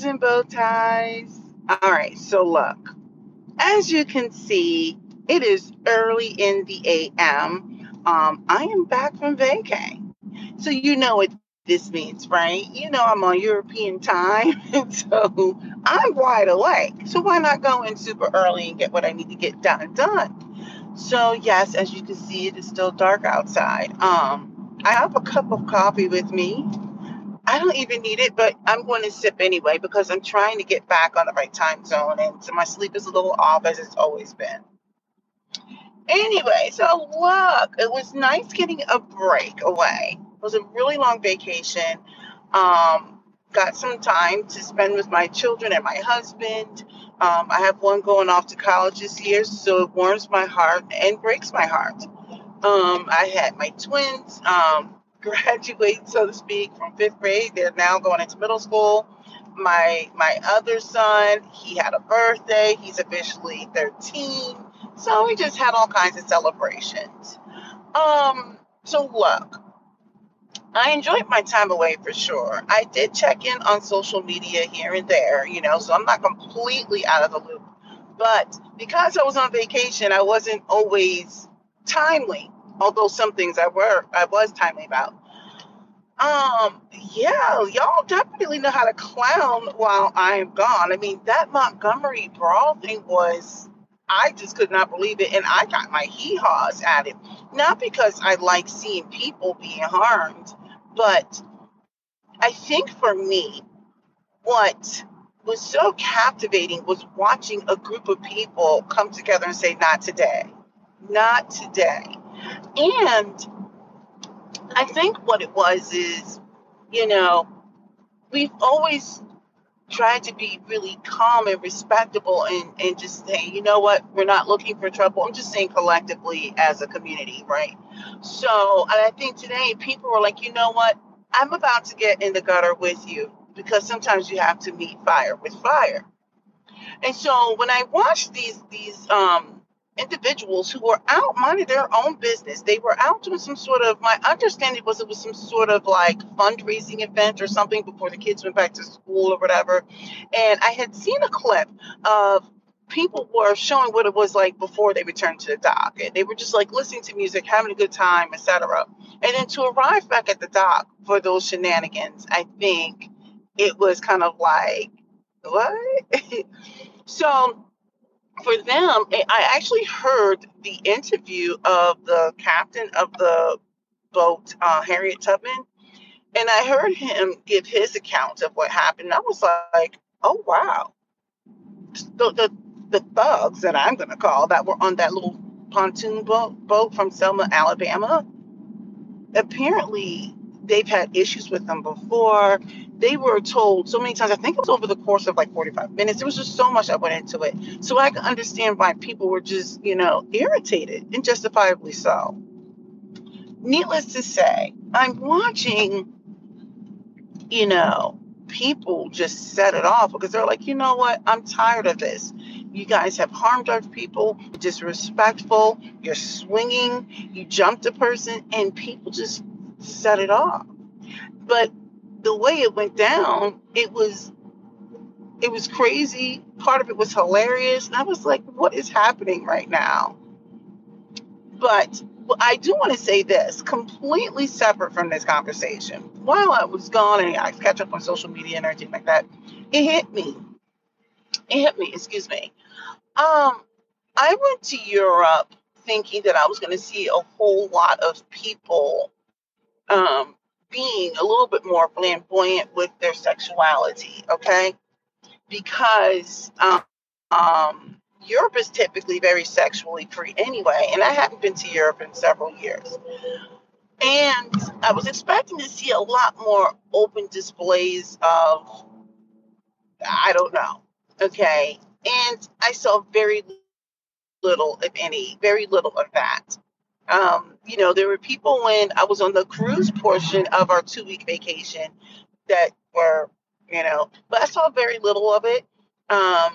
bows and bow ties. All right, so look, as you can see, it is early in the AM. Um, I am back from vacay. So you know what this means, right? You know I'm on European time, so I'm wide awake. So why not go in super early and get what I need to get done done? So yes, as you can see, it is still dark outside. Um, I have a cup of coffee with me. I don't even need it, but I'm going to sip anyway because I'm trying to get back on the right time zone, and so my sleep is a little off as it's always been. Anyway, so look, it was nice getting a break away. It was a really long vacation. Um, got some time to spend with my children and my husband. Um, I have one going off to college this year, so it warms my heart and breaks my heart. Um, I had my twins um, graduate, so to speak, from fifth grade. They're now going into middle school. My my other son, he had a birthday. He's officially 13. So we just had all kinds of celebrations. Um, so look, I enjoyed my time away for sure. I did check in on social media here and there, you know, so I'm not completely out of the loop. But because I was on vacation, I wasn't always timely, although some things I were I was timely about. Um, yeah, y'all definitely know how to clown while I am gone. I mean, that Montgomery brawl thing was I just could not believe it. And I got my hee haws at it. Not because I like seeing people being harmed, but I think for me, what was so captivating was watching a group of people come together and say, Not today, not today. And I think what it was is, you know, we've always tried to be really calm and respectable and, and just say, you know what, we're not looking for trouble. I'm just saying collectively as a community, right? So, and I think today people were like, you know what, I'm about to get in the gutter with you because sometimes you have to meet fire with fire. And so when I watched these these um individuals who were out minding their own business. They were out doing some sort of, my understanding was it was some sort of like fundraising event or something before the kids went back to school or whatever. And I had seen a clip of people were showing what it was like before they returned to the dock. And they were just like listening to music, having a good time, etc. And then to arrive back at the dock for those shenanigans, I think it was kind of like, what? so for them, I actually heard the interview of the captain of the boat, uh, Harriet Tubman, and I heard him give his account of what happened. I was like, oh, wow. The, the, the thugs that I'm going to call that were on that little pontoon boat, boat from Selma, Alabama, apparently they've had issues with them before. They were told so many times, I think it was over the course of like 45 minutes. There was just so much that went into it. So I can understand why people were just, you know, irritated and justifiably so. Needless to say, I'm watching, you know, people just set it off because they're like, you know what? I'm tired of this. You guys have harmed other people, disrespectful, you're swinging, you jumped a person, and people just set it off. But the way it went down, it was it was crazy. Part of it was hilarious. And I was like, what is happening right now? But I do want to say this completely separate from this conversation. While I was gone and I catch up on social media and everything like that, it hit me. It hit me, excuse me. Um, I went to Europe thinking that I was going to see a whole lot of people um, being a little bit more flamboyant with their sexuality, okay? Because um, um, Europe is typically very sexually free anyway, and I haven't been to Europe in several years. And I was expecting to see a lot more open displays of, I don't know, okay? And I saw very little, if any, very little of that. Um, you know, there were people when I was on the cruise portion of our two week vacation that were, you know, but I saw very little of it. Um,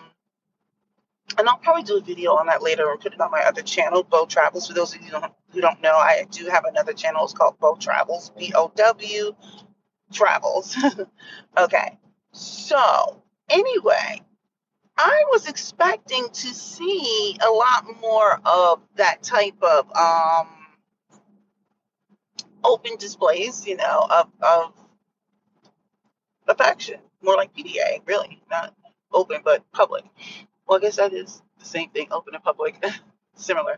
and I'll probably do a video on that later and put it on my other channel, Bow Travels. For those of you who don't, who don't know, I do have another channel. It's called Bow Travels, B O W Travels. okay. So, anyway, I was expecting to see a lot more of that type of um, open displays, you know, of, of affection, more like PDA, really, not open but public. Well, I guess that is the same thing, open and public, similar.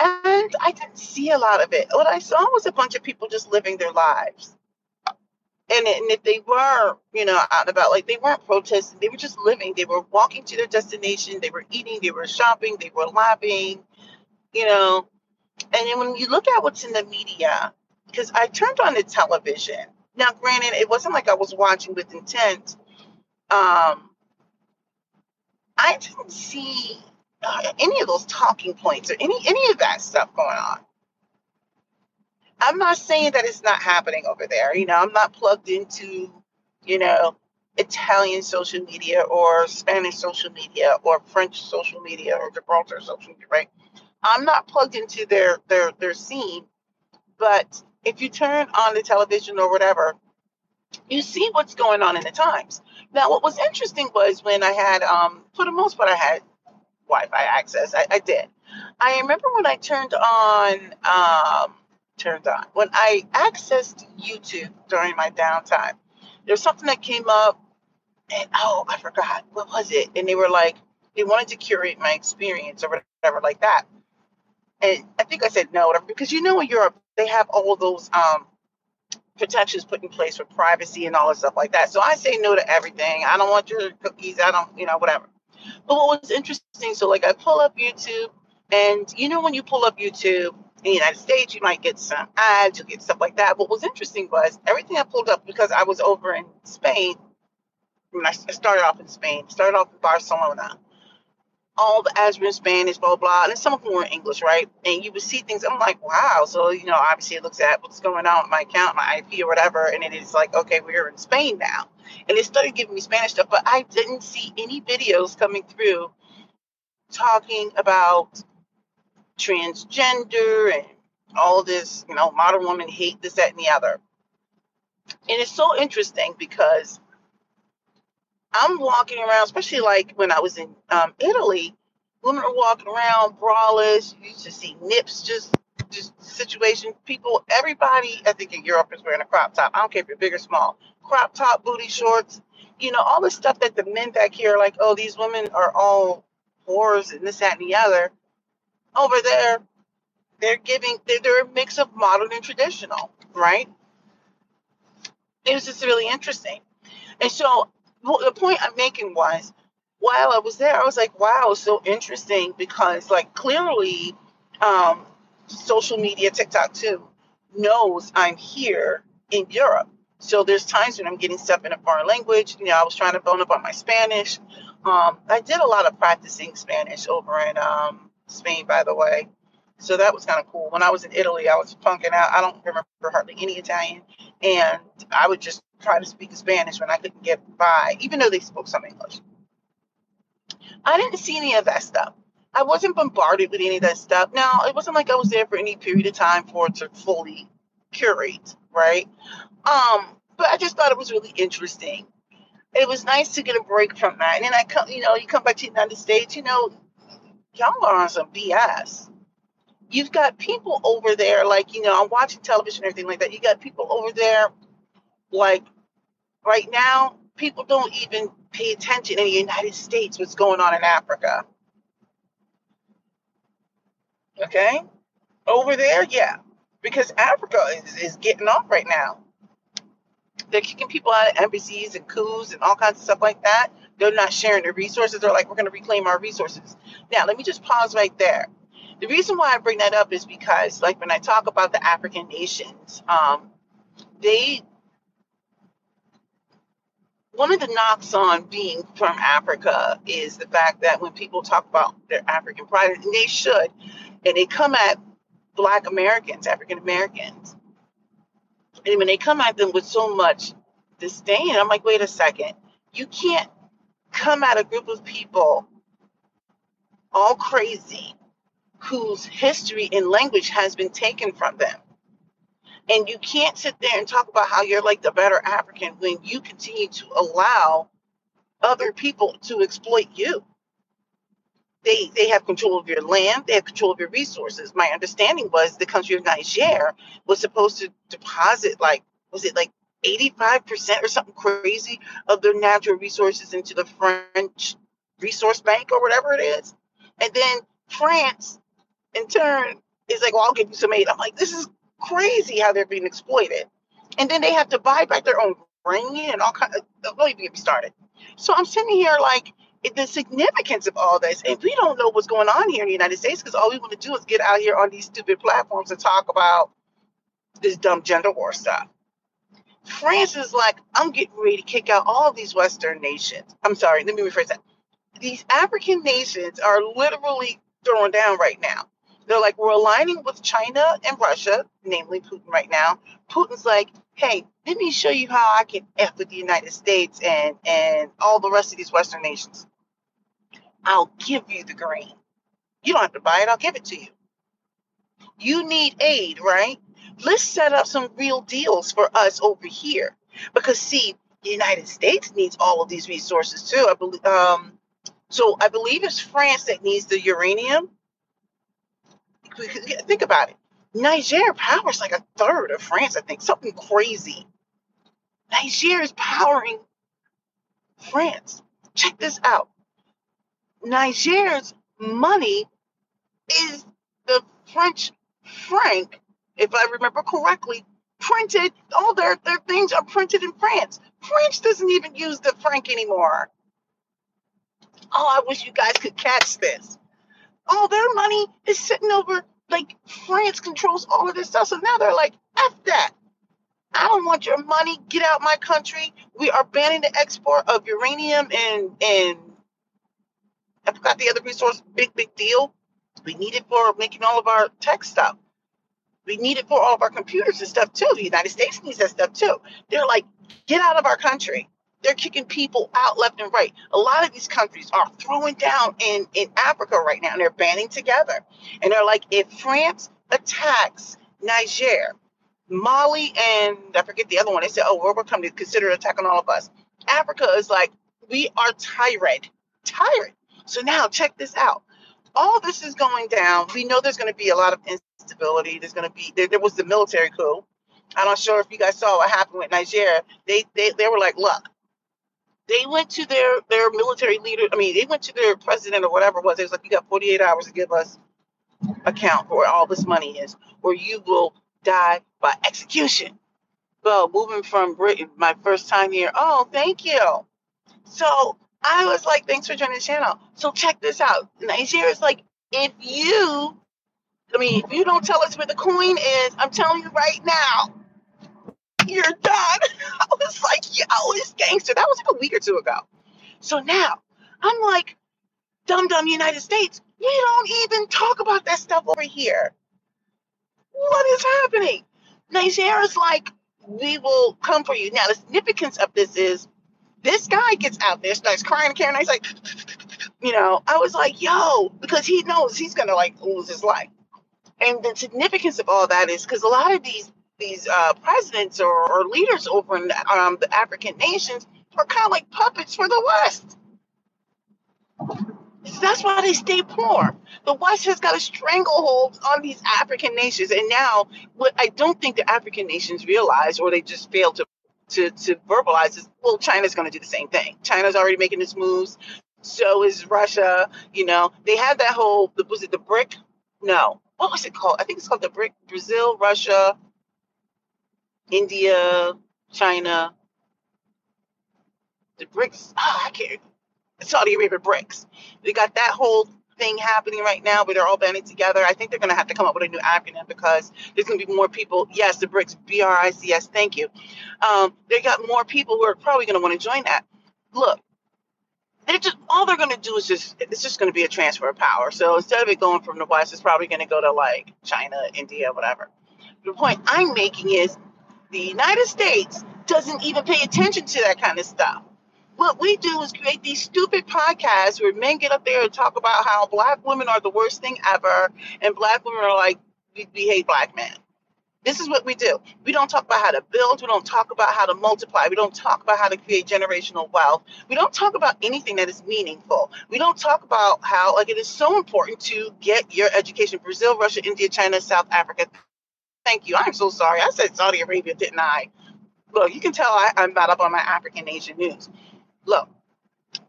And I didn't see a lot of it. What I saw was a bunch of people just living their lives. And, and if they were, you know, out and about, like they weren't protesting, they were just living. They were walking to their destination, they were eating, they were shopping, they were laughing, you know. And then when you look at what's in the media, because I turned on the television. Now, granted, it wasn't like I was watching with intent. Um, I didn't see uh, any of those talking points or any any of that stuff going on. I'm not saying that it's not happening over there. You know, I'm not plugged into, you know, Italian social media or Spanish social media or French social media or Gibraltar social media, right? I'm not plugged into their their their scene, but if you turn on the television or whatever, you see what's going on in the times. Now, what was interesting was when I had, um, for the most part, I had Wi-Fi access. I, I did. I remember when I turned on, um, turned on when I accessed YouTube during my downtime. There's something that came up, and oh, I forgot what was it. And they were like, they wanted to curate my experience or whatever like that. And I think I said no, whatever, because you know in Europe they have all those um, protections put in place for privacy and all this stuff like that. So I say no to everything. I don't want your cookies. I don't, you know, whatever. But what was interesting, so like I pull up YouTube, and you know when you pull up YouTube in the United States, you might get some ads, you get stuff like that. What was interesting was everything I pulled up because I was over in Spain. When I started off in Spain, started off in Barcelona all the ads were in Spanish, blah, blah, and some of them were in English, right? And you would see things. I'm like, wow. So, you know, obviously it looks at what's going on with my account, my IP or whatever. And it is like, okay, we're in Spain now. And it started giving me Spanish stuff, but I didn't see any videos coming through talking about transgender and all this, you know, modern woman hate, this, that, and the other. And it's so interesting because I'm walking around, especially like when I was in um, Italy, women are walking around braless. You used to see nips, just just situation. People, everybody, I think in Europe is wearing a crop top. I don't care if you're big or small. Crop top, booty shorts, you know, all the stuff that the men back here are like, oh, these women are all whores and this, that, and the other. Over there, they're giving, they're, they're a mix of modern and traditional, right? It was just really interesting. And so the point I'm making was while I was there, I was like, wow, so interesting because, like, clearly, um, social media, TikTok too, knows I'm here in Europe. So there's times when I'm getting stuff in a foreign language. You know, I was trying to bone up on my Spanish. Um, I did a lot of practicing Spanish over in um, Spain, by the way. So that was kind of cool. When I was in Italy, I was punking out. I don't remember hardly any Italian. And I would just try to speak Spanish when I couldn't get by, even though they spoke some English. I didn't see any of that stuff. I wasn't bombarded with any of that stuff. Now, it wasn't like I was there for any period of time for it to fully curate, right? Um, but I just thought it was really interesting. It was nice to get a break from that. And then I come, you know, you come back to the United States, you know, y'all are on some BS you've got people over there, like, you know, I'm watching television and everything like that. You got people over there, like, right now, people don't even pay attention in the United States what's going on in Africa. Okay? Over there, yeah. Because Africa is, is getting off right now. They're kicking people out of embassies and coups and all kinds of stuff like that. They're not sharing their resources. They're like, we're going to reclaim our resources. Now, let me just pause right there the reason why I bring that up is because, like, when I talk about the African nations, um, they one of the knocks on being from Africa is the fact that when people talk about their African pride, and they should, and they come at Black Americans, African Americans, and when they come at them with so much disdain, I'm like, wait a second, you can't come at a group of people all crazy whose history and language has been taken from them. And you can't sit there and talk about how you're like the better African when you continue to allow other people to exploit you. They they have control of your land, they have control of your resources. My understanding was the country of Niger was supposed to deposit like was it like 85% or something crazy of their natural resources into the French resource bank or whatever it is. And then France in turn is like, well, I'll give you some aid. I'm like, this is crazy how they're being exploited. And then they have to buy back their own grain and all kinds of, uh, don't even get me started. So I'm sitting here like, the significance of all this, and we don't know what's going on here in the United States because all we want to do is get out here on these stupid platforms and talk about this dumb gender war stuff. France is like, I'm getting ready to kick out all these Western nations. I'm sorry, let me rephrase that. These African nations are literally throwing down right now. They're like, we're aligning with China and Russia, namely Putin right now. Putin's like, hey, let me show you how I can F with the United States and, and all the rest of these Western nations. I'll give you the grain. You don't have to buy it, I'll give it to you. You need aid, right? Let's set up some real deals for us over here. Because see, the United States needs all of these resources too. I believe um so I believe it's France that needs the uranium think about it. Niger powers like a third of France, I think, something crazy. Niger is powering France. Check this out. Niger's money is the French franc, if I remember correctly, printed. All their, their things are printed in France. France doesn't even use the franc anymore. Oh, I wish you guys could catch this. All their money is sitting over like France controls all of this stuff. So now they're like, F that. I don't want your money. Get out my country. We are banning the export of uranium and and I forgot the other resource. Big big deal. We need it for making all of our tech stuff. We need it for all of our computers and stuff too. The United States needs that stuff too. They're like, get out of our country. They're kicking people out left and right. A lot of these countries are throwing down in, in Africa right now, and they're banding together. And they're like, if France attacks Niger, Mali, and I forget the other one, they said, oh, we're going to consider attacking all of us. Africa is like, we are tired, tired. So now check this out. All this is going down. We know there's going to be a lot of instability. There's going to be, there, there was the military coup. I'm not sure if you guys saw what happened with Nigeria. They, they, they were like, look, they went to their their military leader. I mean, they went to their president or whatever it was. It was like, you got 48 hours to give us account for where all this money is, or you will die by execution. Well, moving from Britain, my first time here. Oh, thank you. So I was like, thanks for joining the channel. So check this out. Nigeria is like, if you, I mean, if you don't tell us where the coin is, I'm telling you right now, you're done. I was like, yo, it's gangster. That was like a week or two ago. So now I'm like, dumb dumb United States, we don't even talk about that stuff over here. What is happening? Nigeria's like, we will come for you. Now, the significance of this is this guy gets out there, starts crying and caring. He's like, you know, I was like, yo, because he knows he's gonna like lose his life. And the significance of all that is because a lot of these these uh, presidents or, or, leaders over in um, the African nations are kind of like puppets for the West. That's why they stay poor. The West has got a stranglehold on these African nations, and now what I don't think the African nations realize, or they just fail to to, to verbalize, is well, China's going to do the same thing. China's already making its moves. So is Russia. You know, they had that whole was it the BRIC? No, what was it called? I think it's called the BRIC: Brazil, Russia, India, China, the BRICS. Oh, I can't. Saudi Arabia BRICS. We got that whole thing happening right now where they're all banding together. I think they're going to have to come up with a new acronym because there's going to be more people. Yes, the BRICS, B R I C S. Thank you. Um, they got more people who are probably going to want to join that. Look, they're just all they're going to do is just it's just going to be a transfer of power. So instead of it going from the West, it's probably going to go to like China, India, whatever. The point I'm making is the United States doesn't even pay attention to that kind of stuff. What we do is create these stupid podcasts where men get up there and talk about how black women are the worst thing ever, and black women are like, we, we hate black men. This is what we do. We don't talk about how to build. We don't talk about how to multiply. We don't talk about how to create generational wealth. We don't talk about anything that is meaningful. We don't talk about how, like, it is so important to get your education. Brazil, Russia, India, China, South Africa. Thank you. I'm so sorry. I said Saudi Arabia, didn't I? Look, you can tell I, I'm not up on my African Asian news. Look,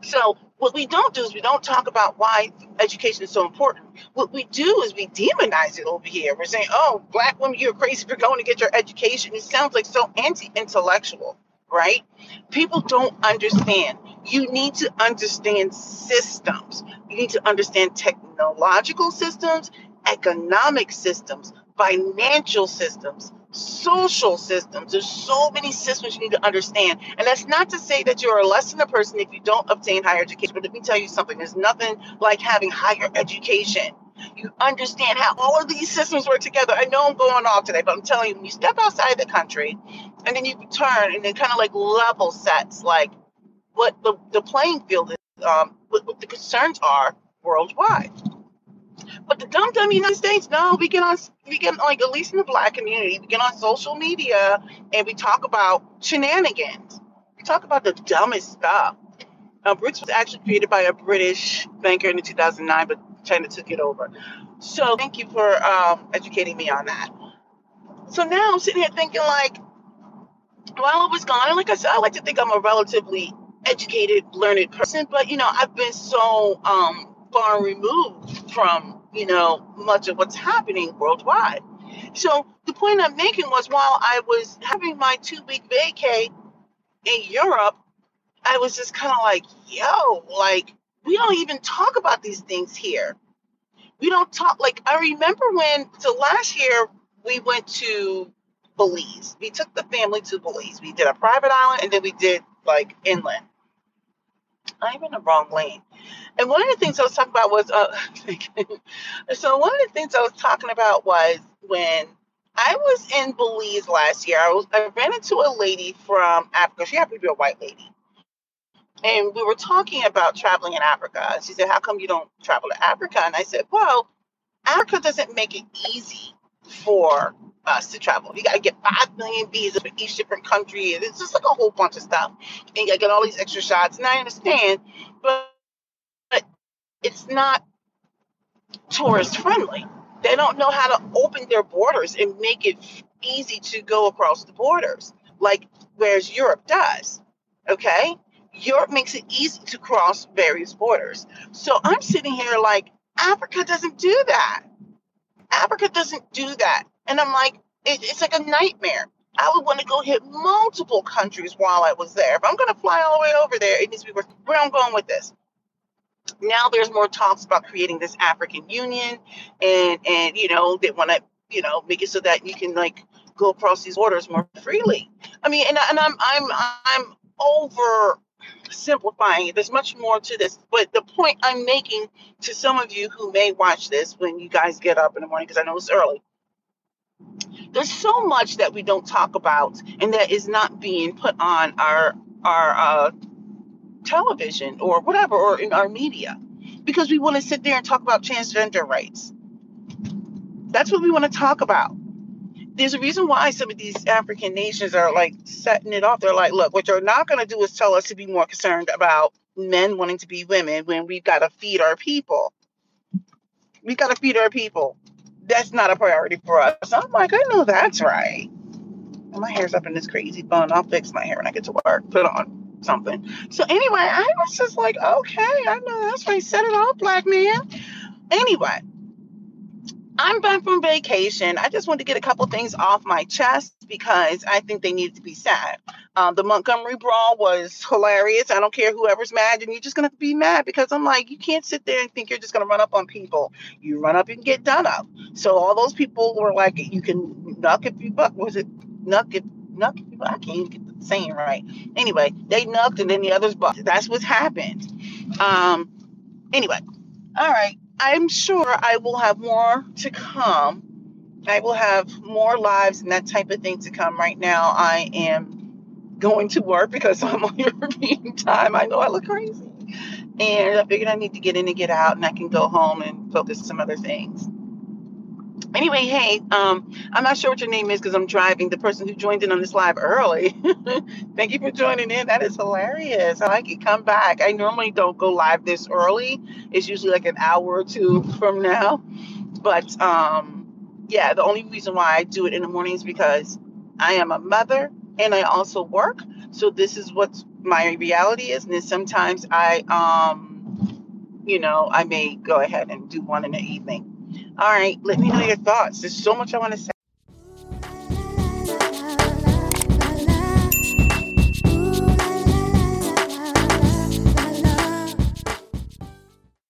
so what we don't do is we don't talk about why education is so important. What we do is we demonize it over here. We're saying, "Oh, black women, you're crazy for going to get your education." It sounds like so anti-intellectual, right? People don't understand. You need to understand systems. You need to understand technological systems, economic systems, financial systems, social systems. There's so many systems you need to understand. And that's not to say that you're less than a person if you don't obtain higher education. But let me tell you something there's nothing like having higher education. You understand how all of these systems work together. I know I'm going off today, but I'm telling you, when you step outside the country and then you turn and it kind of like level sets like what the, the playing field is, um, what, what the concerns are worldwide. But the dumb dumb United States, no, we get on we get like at least in the black community, we get on social media and we talk about shenanigans. We talk about the dumbest stuff. Uh, BRICS was actually created by a British banker in 2009, but China took it over. So thank you for um, educating me on that. So now I'm sitting here thinking like, while I was gone, like I said, I like to think I'm a relatively educated, learned person, but you know, I've been so um, far removed from you know much of what's happening worldwide. So the point I'm making was while I was having my two week vacay in Europe, I was just kind of like, yo, like we don't even talk about these things here. We don't talk like I remember when so last year we went to Belize. We took the family to Belize. We did a private island and then we did like inland. I'm in the wrong lane. And one of the things I was talking about was, uh, so one of the things I was talking about was when I was in Belize last year, I was I ran into a lady from Africa. She happened to be a white lady. And we were talking about traveling in Africa. And She said, How come you don't travel to Africa? And I said, Well, Africa doesn't make it easy for us to travel. You got to get 5 million visas for each different country. And It's just like a whole bunch of stuff. And you got to get all these extra shots. And I understand, but, but it's not tourist friendly. They don't know how to open their borders and make it easy to go across the borders, like whereas Europe does. Okay? Europe makes it easy to cross various borders. So I'm sitting here like, Africa doesn't do that. Africa doesn't do that. And I'm like, it, it's like a nightmare. I would want to go hit multiple countries while I was there. If I'm going to fly all the way over there, it needs to be worth where I'm going with this. Now there's more talks about creating this African Union, and and you know they want to you know make it so that you can like go across these borders more freely. I mean, and, and I'm I'm I'm over simplifying it. There's much more to this, but the point I'm making to some of you who may watch this when you guys get up in the morning, because I know it's early, there's so much that we don't talk about and that is not being put on our our uh, television or whatever or in our media because we want to sit there and talk about transgender rights. That's what we want to talk about. There's a reason why some of these African nations are like setting it off. They're like, look, what you're not going to do is tell us to be more concerned about men wanting to be women when we've got to feed our people. We've got to feed our people that's not a priority for us. I'm like, I know that's right. And my hair's up in this crazy bun. I'll fix my hair when I get to work. Put on something. So anyway, I was just like, okay, I know that's right. Set it off, black man. Anyway, I'm back from vacation. I just wanted to get a couple things off my chest because I think they needed to be said. Um, the Montgomery Brawl was hilarious. I don't care whoever's mad, and you're just to be mad because I'm like, you can't sit there and think you're just going to run up on people. You run up and get done up. So all those people were like, you can knock if you buck. Was it knock if knock if you I can't even get the saying right. Anyway, they knocked and then the others bucked. That's what happened. Um, anyway, all right. I'm sure I will have more to come. I will have more lives and that type of thing to come. Right now, I am going to work because I'm on European time. I know I look crazy. And I figured I need to get in and get out, and I can go home and focus some other things. Anyway, hey, um, I'm not sure what your name is because I'm driving. The person who joined in on this live early. Thank you for joining in. That is hilarious. I like it. Come back. I normally don't go live this early. It's usually like an hour or two from now. But um, yeah, the only reason why I do it in the morning is because I am a mother and I also work. So this is what my reality is. And then sometimes I, um, you know, I may go ahead and do one in the evening. All right, let me know your thoughts. There's so much I want to say.